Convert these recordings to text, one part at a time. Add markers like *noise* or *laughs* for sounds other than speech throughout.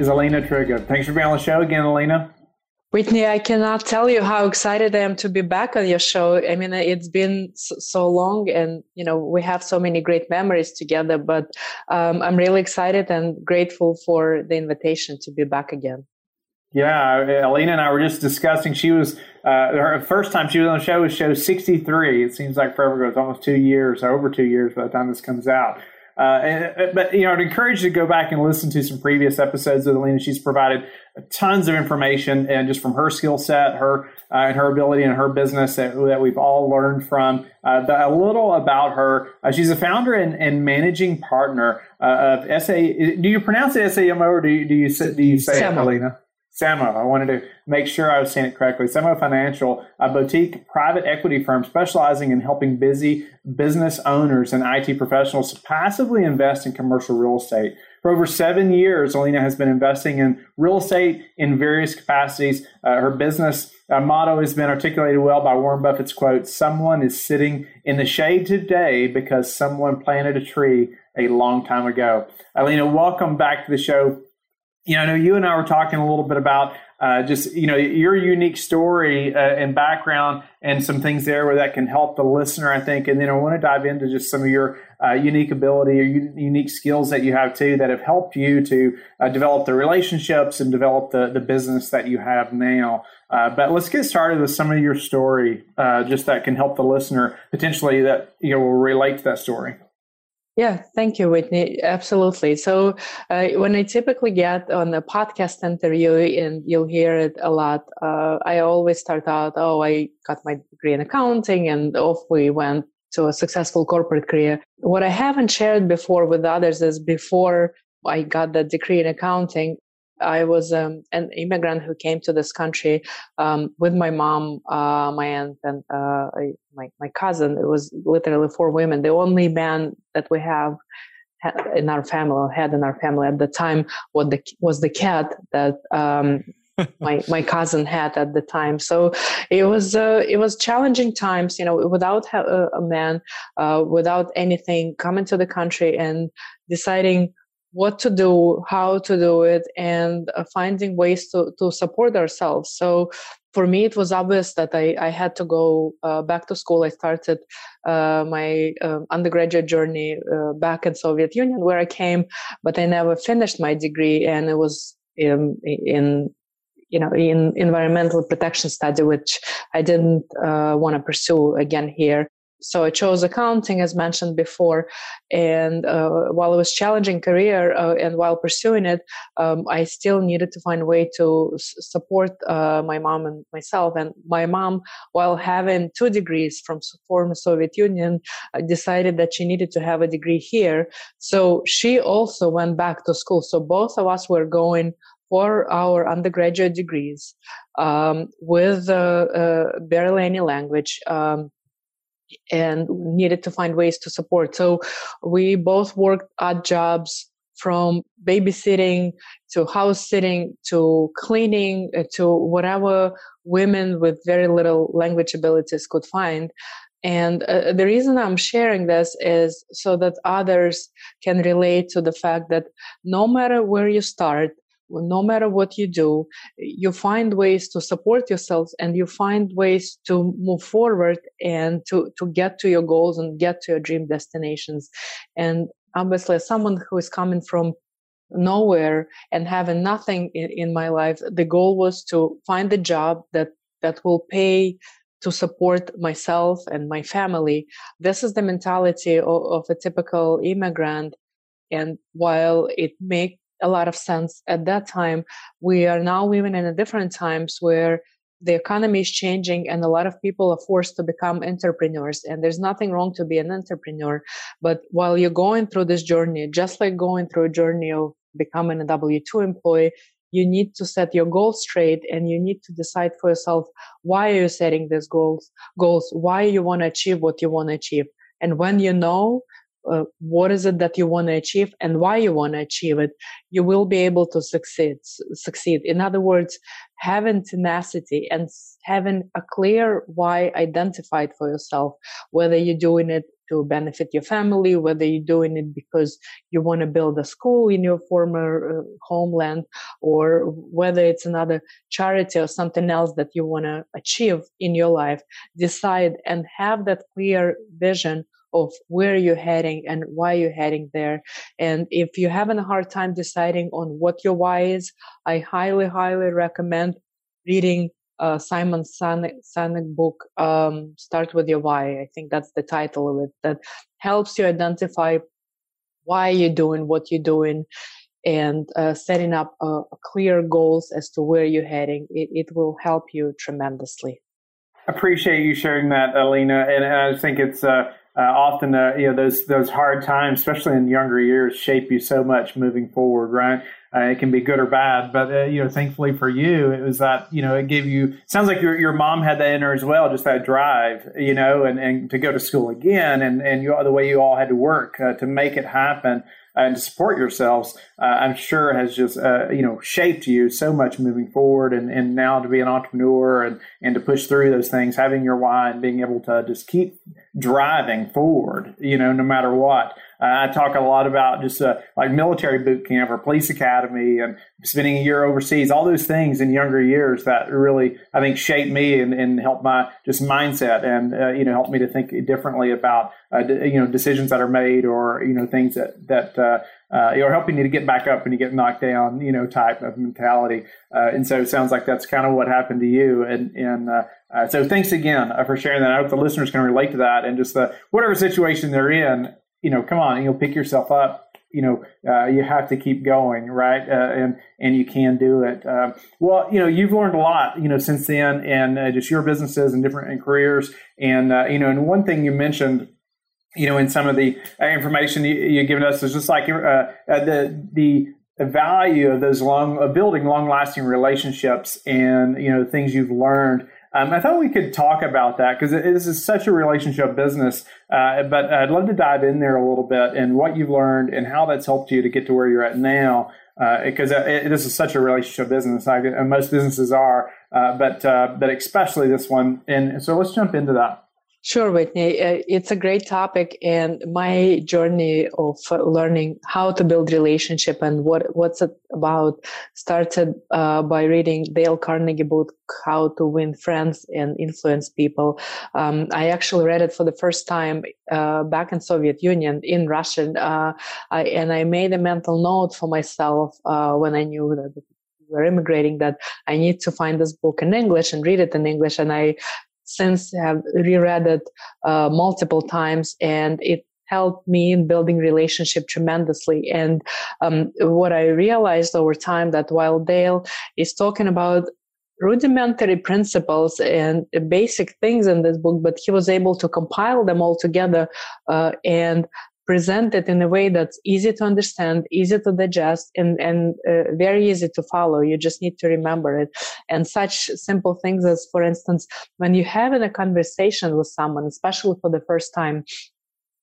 is Alina Trigub. Thanks for being on the show again, Elena. Whitney, I cannot tell you how excited I am to be back on your show. I mean, it's been so long and, you know, we have so many great memories together, but um, I'm really excited and grateful for the invitation to be back again. Yeah, Elena and I were just discussing. She was uh, her first time she was on the show was show 63. It seems like forever ago. It's almost two years, over two years by the time this comes out. Uh, and, but you know, I'd encourage you to go back and listen to some previous episodes of Alina. She's provided tons of information, and just from her skill set, her uh, and her ability and her business that, that we've all learned from. Uh, a little about her. Uh, she's a founder and, and managing partner uh, of SA. Do you pronounce it SAMO or do you do you, do you say Samo. it, Alina? Samo. I wanted to make sure I was saying it correctly. Samo Financial, a boutique private equity firm specializing in helping busy business owners and IT professionals passively invest in commercial real estate. For over seven years, Alina has been investing in real estate in various capacities. Uh, her business uh, motto has been articulated well by Warren Buffett's quote Someone is sitting in the shade today because someone planted a tree a long time ago. Alina, welcome back to the show you know, I know you and I were talking a little bit about uh, just you know your unique story uh, and background and some things there where that can help the listener, I think. And then I want to dive into just some of your uh, unique ability or u- unique skills that you have too that have helped you to uh, develop the relationships and develop the the business that you have now. Uh, but let's get started with some of your story, uh, just that can help the listener potentially that you know will relate to that story. Yeah, thank you, Whitney. Absolutely. So, uh, when I typically get on a podcast interview, and you'll hear it a lot, uh, I always start out, "Oh, I got my degree in accounting," and off we went to a successful corporate career. What I haven't shared before with others is before I got that degree in accounting, I was um, an immigrant who came to this country um, with my mom, uh, my aunt, and uh, my my cousin. It was literally four women. The only man that we have in our family had in our family at the time was the was the cat that um, *laughs* my my cousin had at the time. So it was uh, it was challenging times, you know, without a, a man, uh, without anything, coming to the country and deciding what to do, how to do it, and uh, finding ways to, to support ourselves. So for me, it was obvious that I, I had to go uh, back to school. I started uh, my um, undergraduate journey uh, back in Soviet Union, where I came, but I never finished my degree, and it was in, in you know in environmental protection study, which I didn't uh, want to pursue again here so I chose accounting, as mentioned before. And uh, while it was challenging career uh, and while pursuing it, um, I still needed to find a way to s- support uh, my mom and myself. And my mom, while having two degrees from former Soviet Union, uh, decided that she needed to have a degree here. So she also went back to school. So both of us were going for our undergraduate degrees um, with uh, uh, barely any language. Um, and needed to find ways to support. So we both worked odd jobs from babysitting to house sitting to cleaning uh, to whatever women with very little language abilities could find. And uh, the reason I'm sharing this is so that others can relate to the fact that no matter where you start, no matter what you do, you find ways to support yourself and you find ways to move forward and to, to get to your goals and get to your dream destinations. And obviously, as someone who is coming from nowhere and having nothing in, in my life, the goal was to find a job that, that will pay to support myself and my family. This is the mentality of, of a typical immigrant. And while it may a lot of sense at that time. We are now living in a different times where the economy is changing and a lot of people are forced to become entrepreneurs and there's nothing wrong to be an entrepreneur. But while you're going through this journey just like going through a journey of becoming a w2 employee you need to set your goals straight and you need to decide for yourself why are you setting these goals goals? Why you want to achieve what you want to achieve? And when you know uh, what is it that you want to achieve and why you want to achieve it you will be able to succeed succeed. In other words having tenacity and having a clear why identified for yourself whether you're doing it to benefit your family whether you're doing it because you want to build a school in your former uh, homeland or whether it's another charity or something else that you want to achieve in your life decide and have that clear vision of where you're heading and why you're heading there. And if you're having a hard time deciding on what your why is, I highly, highly recommend reading uh, Simon Sinek, Sinek book, um, Start With Your Why. I think that's the title of it, that helps you identify why you're doing what you're doing and uh, setting up uh, clear goals as to where you're heading. It, it will help you tremendously. Appreciate you sharing that, Alina. And I think it's uh, uh, often uh, you know those those hard times, especially in younger years, shape you so much moving forward. Right? Uh, it can be good or bad, but uh, you know, thankfully for you, it was that you know it gave you. Sounds like your your mom had that in her as well, just that drive, you know, and, and to go to school again, and and you, the way you all had to work uh, to make it happen and to support yourselves, uh, I'm sure has just uh, you know shaped you so much moving forward, and, and now to be an entrepreneur and and to push through those things, having your why and being able to just keep driving forward, you know, no matter what. Uh, I talk a lot about just uh, like military boot camp or police academy and spending a year overseas, all those things in younger years that really, I think, shaped me and, and helped my just mindset and, uh, you know, helped me to think differently about, uh, you know, decisions that are made or, you know, things that, that, uh, uh, you're helping you to get back up when you get knocked down, you know, type of mentality. Uh, and so it sounds like that's kind of what happened to you. And, and uh, uh so thanks again for sharing that. I hope the listeners can relate to that and just the whatever situation they're in, you know, come on, you know, pick yourself up. You know, uh, you have to keep going, right? Uh, and and you can do it. Uh, well, you know, you've learned a lot, you know, since then, and uh, just your businesses and different and careers. And uh, you know, and one thing you mentioned, you know, in some of the uh, information you, you've given us is just like the the value of those long of building long lasting relationships and you know things you've learned um, I thought we could talk about that because this is such a relationship business. Uh, but I'd love to dive in there a little bit and what you've learned and how that's helped you to get to where you're at now. Because uh, this is such a relationship business, and most businesses are, uh, but uh, but especially this one. And so let's jump into that. Sure, Whitney. Uh, it's a great topic, and my journey of learning how to build relationship and what what's it about started uh, by reading Dale Carnegie book "How to Win Friends and Influence People." Um, I actually read it for the first time uh, back in Soviet Union in Russian, uh, I, and I made a mental note for myself uh, when I knew that we were immigrating that I need to find this book in English and read it in English. And I since have reread it uh, multiple times and it helped me in building relationship tremendously. And um, what i realized over time that while dale is talking about rudimentary principles and basic things in this book but he was able to compile them all together uh, and present it in a way that's easy to understand, easy to digest, and, and uh, very easy to follow. You just need to remember it. And such simple things as, for instance, when you have a conversation with someone, especially for the first time,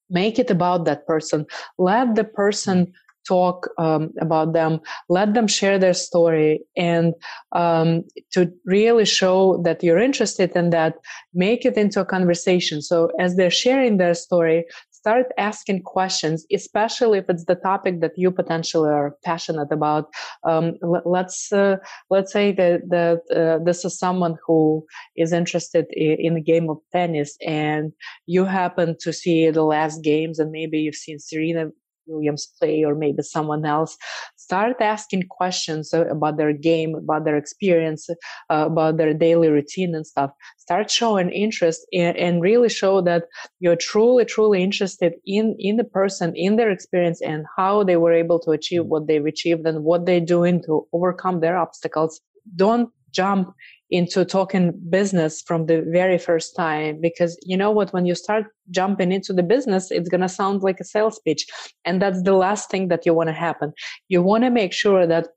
make it about that person. Let the person talk um, about them let them share their story and um, to really show that you're interested in that make it into a conversation so as they're sharing their story start asking questions, especially if it's the topic that you potentially are passionate about. Um, let's uh, let's say that that uh, this is someone who is interested in, in the game of tennis, and you happen to see the last games, and maybe you've seen Serena Williams play or maybe someone else. Start asking questions about their game, about their experience, uh, about their daily routine and stuff. Start showing interest in, and really show that you're truly, truly interested in, in the person, in their experience and how they were able to achieve what they've achieved and what they're doing to overcome their obstacles. Don't jump into talking business from the very first time because you know what when you start jumping into the business it's going to sound like a sales pitch and that's the last thing that you want to happen you want to make sure that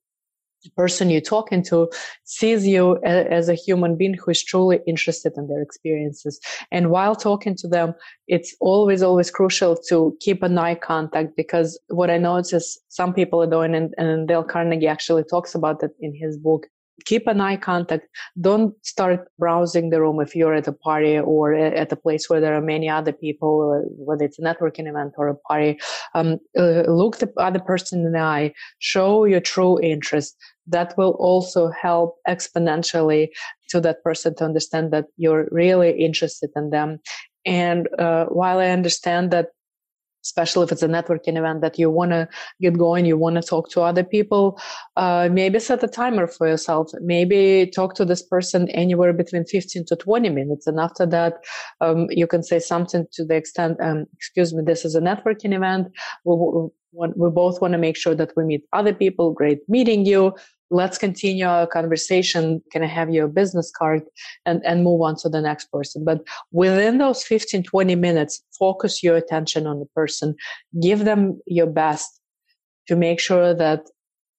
the person you're talking to sees you as a human being who is truly interested in their experiences. And while talking to them, it's always, always crucial to keep an eye contact because what I notice some people are doing, and, and Dale Carnegie actually talks about that in his book, keep an eye contact. Don't start browsing the room if you're at a party or at a place where there are many other people, whether it's a networking event or a party. Um, uh, look the other person in the eye. Show your true interest. That will also help exponentially to that person to understand that you're really interested in them. And uh, while I understand that especially if it's a networking event that you want to get going, you want to talk to other people, uh, maybe set a timer for yourself. Maybe talk to this person anywhere between 15 to 20 minutes. And after that, um, you can say something to the extent, um, excuse me, this is a networking event. We, we, we both want to make sure that we meet other people. Great meeting you let's continue our conversation. Can i have your business card? And, and move on to the next person. But within those 15 20 minutes focus your attention on the person. Give them your best to make sure that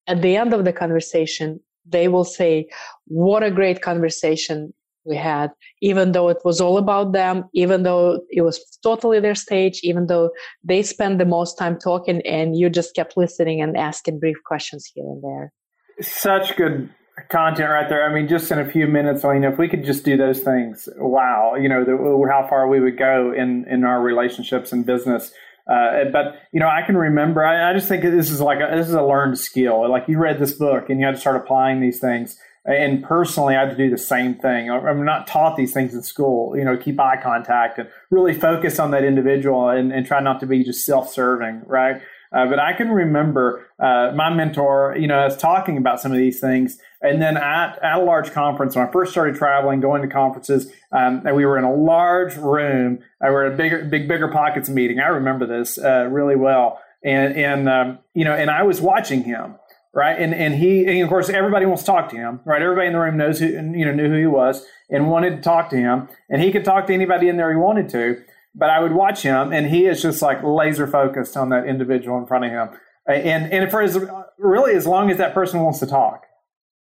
at the end of the conversation they will say what a great conversation we had. Even though it was all about them even though it was totally their stage even though they spent the most time talking and you just kept listening and asking brief questions here and there such good content right there. I mean, just in a few minutes, I mean, if we could just do those things, wow, you know, the, how far we would go in in our relationships and business. Uh, but you know, I can remember. I, I, just think this is like a, this is a learned skill. Like you read this book and you had to start applying these things. And personally, I had to do the same thing. I'm not taught these things in school. You know, keep eye contact and really focus on that individual and, and try not to be just self-serving, right? Uh, but I can remember uh, my mentor, you know, us talking about some of these things. And then at, at a large conference, when I first started traveling, going to conferences, um, and we were in a large room. Uh, we were at a bigger, big, BiggerPockets meeting. I remember this uh, really well. And, and um, you know, and I was watching him, right? And and he, and of course, everybody wants to talk to him, right? Everybody in the room knows who, you know, knew who he was and wanted to talk to him, and he could talk to anybody in there he wanted to but I would watch him, and he is just like laser focused on that individual in front of him, and and for as really as long as that person wants to talk,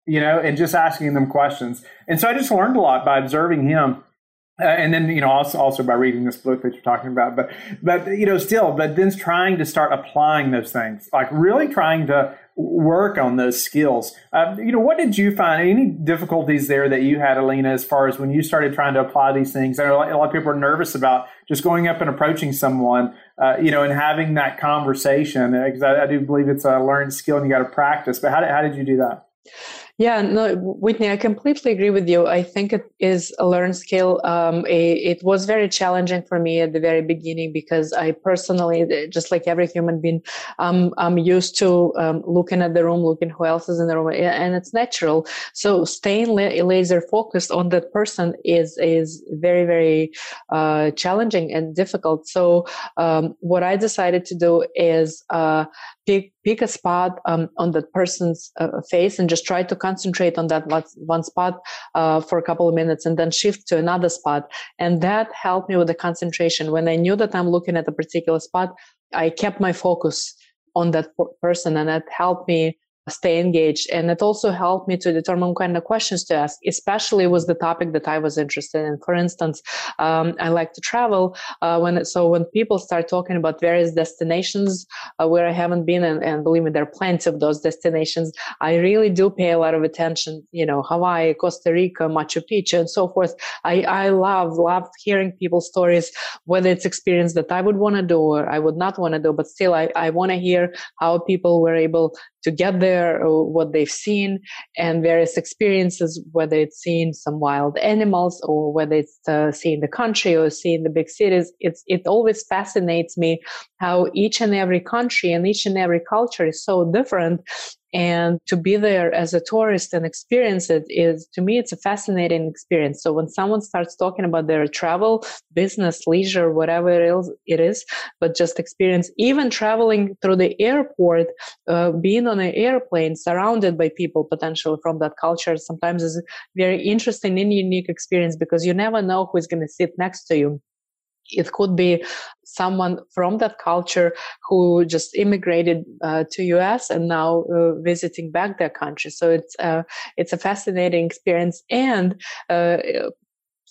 you know, and just asking them questions. And so I just learned a lot by observing him. Uh, and then you know also also by reading this book that you're talking about but but you know still but then trying to start applying those things like really trying to work on those skills. Uh, you know, what did you find? Any difficulties there that you had, Alina, as far as when you started trying to apply these things? I know a lot of people are nervous about just going up and approaching someone, uh, you know, and having that conversation because I, I, do believe it's a learned skill and you got to practice. But how did, how did you do that? Yeah, no, Whitney, I completely agree with you. I think it is a learned skill. Um, it, it, was very challenging for me at the very beginning because I personally, just like every human being, um, I'm used to um, looking at the room, looking who else is in the room, and it's natural. So staying la- laser focused on that person is is very very uh, challenging and difficult. So um, what I decided to do is uh, pick pick a spot um, on that person's uh, face and just try to concentrate on that one spot uh, for a couple of minutes and then shift to another spot. And that helped me with the concentration. When i knew that i'm looking at a particular spot i kept my focus on that person and that helped me stay engaged. And it also helped me to determine kind of questions to ask, especially with the topic that I was interested in. For instance, um, I like to travel. Uh, when so when people start talking about various destinations uh, where I haven't been, and, and, believe me, there are plenty of those destinations, I really do pay a lot of attention. You know, Hawaii, Costa Rica, Machu Picchu, and so forth. I, I love love hearing people's stories, whether it's experience that I would want to do or I would not want to do, but still, I, I want to hear how people were able to get there, what they've seen, and various experiences, whether it's seeing some wild animals or whether it's uh, seeing the country or seeing the big cities. It's, it always fascinates me how each and every country and each and every culture is so different and to be there as a tourist and experience it is to me it's a fascinating experience. So when someone starts talking about their travel business leisure whatever it is, it is but just experience even traveling through the airport uh, being on an airplane surrounded by people potentially from that culture sometimes is very interesting and unique experience because you never know who's going to sit next to you it could be someone from that culture who just immigrated uh, to us and now uh, visiting back their country. So it's uh, it's a fascinating experience and uh,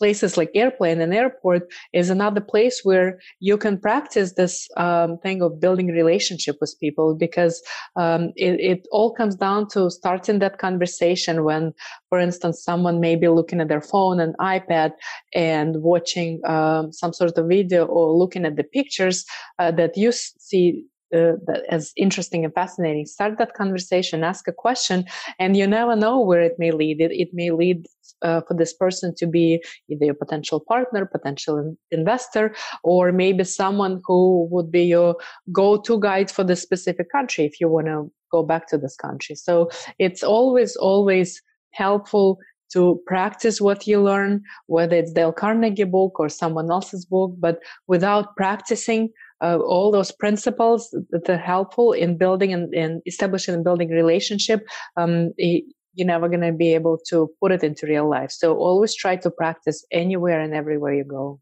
places like airplane and airport is another place where you can practice this um, thing of building relationship with people because um, it, it, all comes down to starting that conversation when for instance someone may be looking at their phone and ipad and watching um, some sort of video or looking at the pictures uh, that you see uh, as interesting and fascinating. Start that conversation, ask a question, and you never know where it may lead. It, it may lead uh, for this person to be either a potential partner, potential investor, or maybe someone who would be your go-to guide for the specific country if you want to go back to this country. So it's always, always helpful to practice what you learn, whether it's Dale Carnegie book or someone else's book, but without practicing uh, all those principles that are helpful in building and, and establishing and building relationship, um, you're never going to be able to put it into real life. So always try to practice anywhere and everywhere you go.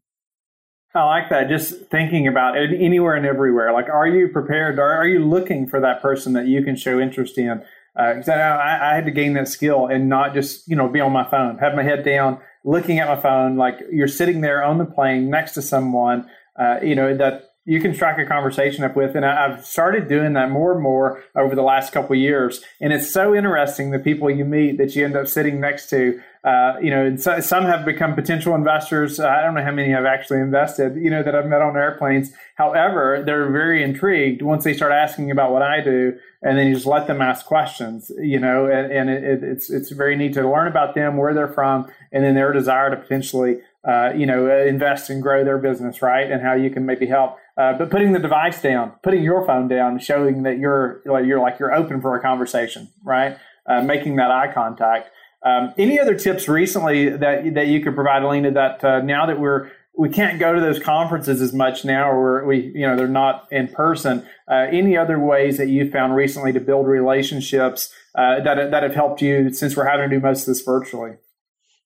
I like that. Just thinking about it anywhere and everywhere. Like, are you prepared? Or are you looking for that person that you can show interest in? Uh, I, I, had to gain that skill and not just you know be on my phone, have my head down, looking at my phone. Like you're sitting there on the plane next to someone, uh, you know that you can strike a conversation up with. And I've started doing that more and more over the last couple years. And it's so interesting the people you meet that you end up sitting next to. Uh, you know, so, some have become potential investors. Uh, I don't know how many have actually invested, you know, that I've met on airplanes. However, they're very intrigued once they start asking about what I do, and then you just let them ask questions, you know, and, and it, it's, it's very neat to learn about them, where they're from, and then their desire to potentially, uh, you know, invest and grow their business, right? And how you can maybe help. Uh, but putting the device down, putting your phone down, showing that you're you're like you're open for a conversation, right? Uh, making that eye contact. Um, any other tips recently that that you could provide, Alina? That uh, now that we're we can't go to those conferences as much now, or we you know they're not in person. Uh, any other ways that you found recently to build relationships uh, that that have helped you since we're having to do most of this virtually?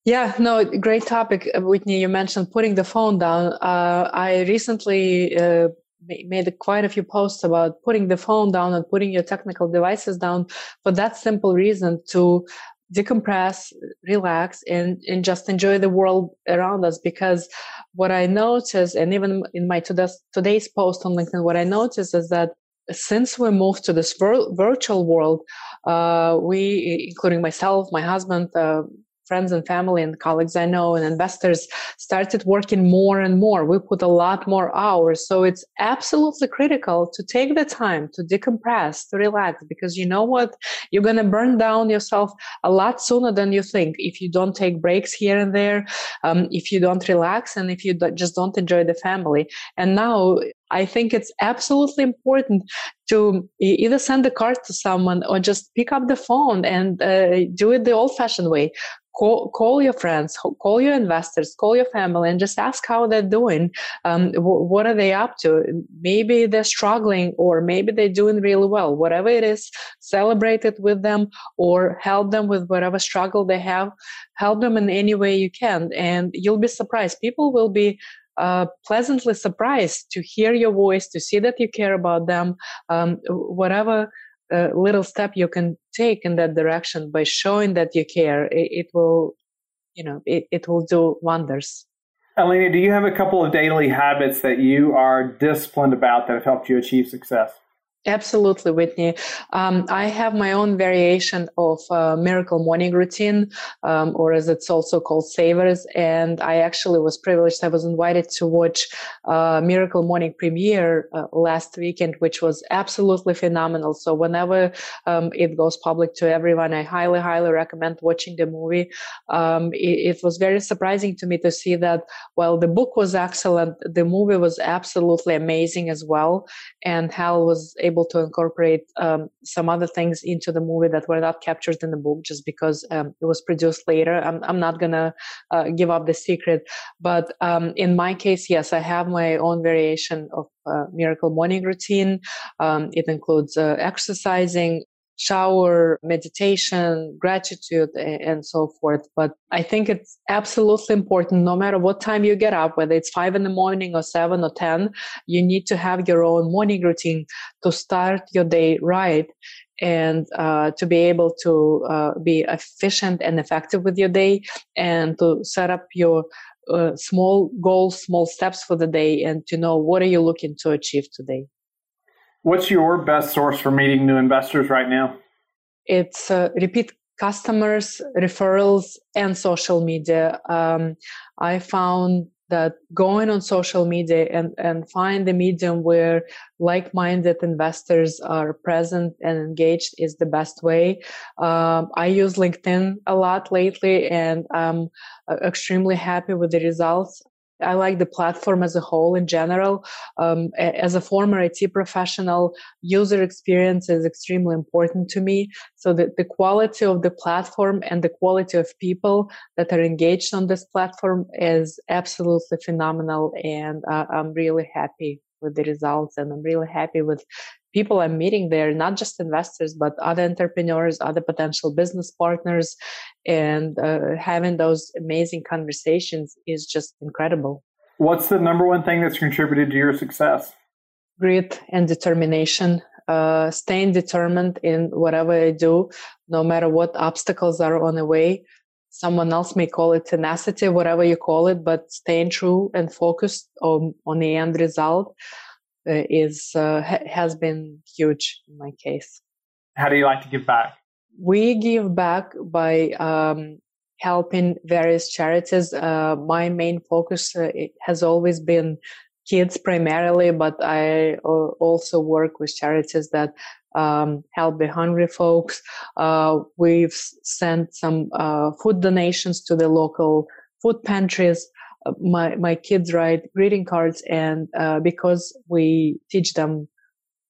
Yeah, no, great topic, uh, Whitney. You mentioned putting the phone down. Uh, I recently uh, made quite a few posts about putting the phone down and putting your technical devices down for that simple reason to decompress, relax, and, and just enjoy the world around us. Because what I notice, and even in my today's, post on LinkedIn, what I notice is that since we moved to this vir- virtual world, uh, we, including myself, my husband, uh, friends and family and colleagues I know and investors started working more and more. We put a lot more hours. So it's absolutely critical to take the time to decompress, to relax, because you know what? You're going to burn down yourself a lot sooner than you think if you don't take breaks here and there, um, if you don't relax, and if you just don't enjoy the family. And now I think it's absolutely important to either send a card to someone or just pick up the phone and uh, do it the old fashioned way call, call your friends, call your investors, call your family, and just ask how they're doing. Um, what are they up to? Maybe they're struggling, or maybe they're doing really well. Whatever it is, celebrate it with them, or help them with whatever struggle they have. Help them in any way you can, and you'll be surprised. People will be uh, pleasantly surprised to hear your voice, to see that you care about them, um, whatever a little step you can take in that direction by showing that you care, it, it will, you know, it, it will do wonders. Alina, do you have a couple of daily habits that you are disciplined about that have helped you achieve success? Absolutely, Whitney. Um, I have my own variation of uh, miracle morning routine, um, or as it's also called, savers. And I actually was privileged. I was invited to watch uh, Miracle Morning premiere uh, last weekend, which was absolutely phenomenal. So whenever um, it goes public to everyone, I highly, highly recommend watching the movie. Um, it, it was very surprising to me to see that while the book was excellent, the movie was absolutely amazing as well. And Hal was able able to incorporate um, some other things into the movie that were not captured in the book just because um, it was produced later. I'm, I'm not gonna uh, give up the secret, but um, in my case, yes, I have my own variation of uh, miracle morning routine. Um, it includes uh, exercising, shower, meditation, gratitude, and so forth. But I think it's absolutely important, no matter what time you get up, whether it's five in the morning or seven or 10, you need to have your own morning routine to start your day right and uh, to be able to uh, be efficient and effective with your day and to set up your uh, small goals, small steps for the day, and to know what are you looking to achieve today. What's your best source for meeting new investors right now? It's uh, repeat customers, referrals, and social media. Um, I found that going on social media and, and find the medium where like-minded investors are present and engaged is the best way. Um, I use LinkedIn a lot lately and I'm uh, extremely happy with the results. I like the platform as a whole in general. Um, as a former IT professional, user experience is extremely important to me. So the, the quality of the platform and the quality of people that are engaged on this platform is absolutely phenomenal. And uh, I'm really happy with the results and I'm really happy with people I'm meeting there, not just investors, but other entrepreneurs, other potential business partners. And uh, having those amazing conversations is just incredible. What's the number one thing that's contributed to your success? Grit and determination. Uh, staying determined in whatever I do, no matter what obstacles are on the way. Someone else may call it tenacity, whatever you call it, but staying true and focused on, on the end result is uh, ha- has been huge in my case. How do you like to give back? We give back by um, helping various charities. Uh, my main focus uh, has always been kids primarily, but I uh, also work with charities that um, help the hungry folks. Uh, we've sent some food donations to the local food pantries my my kids write greeting cards, and uh, because we teach them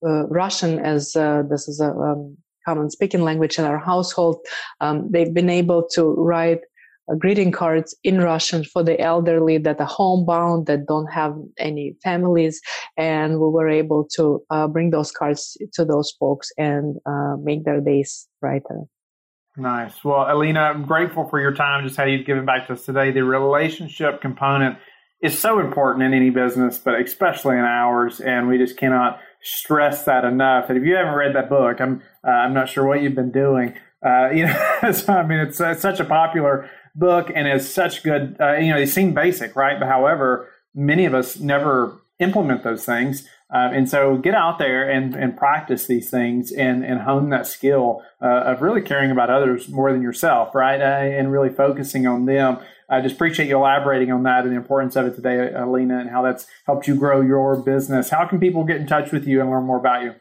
uh, Russian as uh, this is a um, common speaking language in our household, um, they've been able to write uh, greeting cards in Russian for the elderly that are homebound, that don't have any families. And we were able to uh, bring those cards to those folks and uh, make their days brighter. Nice. Well, Alina, I'm grateful for your time, just how you've given back to us today. The relationship component is so important in any business, but especially in ours, and we just cannot stress that enough. And if you haven't read that book, I'm uh, I'm not sure what you've been doing. Uh, *laughs* you know, so, I mean, it's, it's, such a popular book, and it's such good. Uh, you know, they seem basic, right? But however, many of us never implement those things. Uh, and so get out there and, and practice these things and, and hone that skill uh, of really caring about others more than yourself, right? Uh, and really focusing on them. I just appreciate you elaborating on that and the importance of it today, Alina, and how that's helped you grow your business. How can people get in touch with you and learn more about you?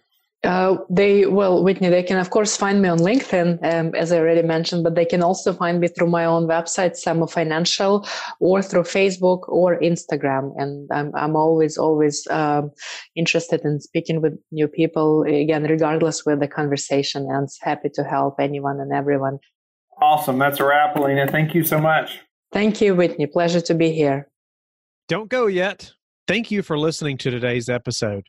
Uh, they well, Whitney. They can of course find me on LinkedIn, um, as I already mentioned, but they can also find me through my own website, Samo Financial, or through Facebook or Instagram. And I'm I'm always always um, interested in speaking with new people. Again, regardless where the conversation ends, happy to help anyone and everyone. Awesome, that's a wrap, Alina. Thank you so much. Thank you, Whitney. Pleasure to be here. Don't go yet. Thank you for listening to today's episode.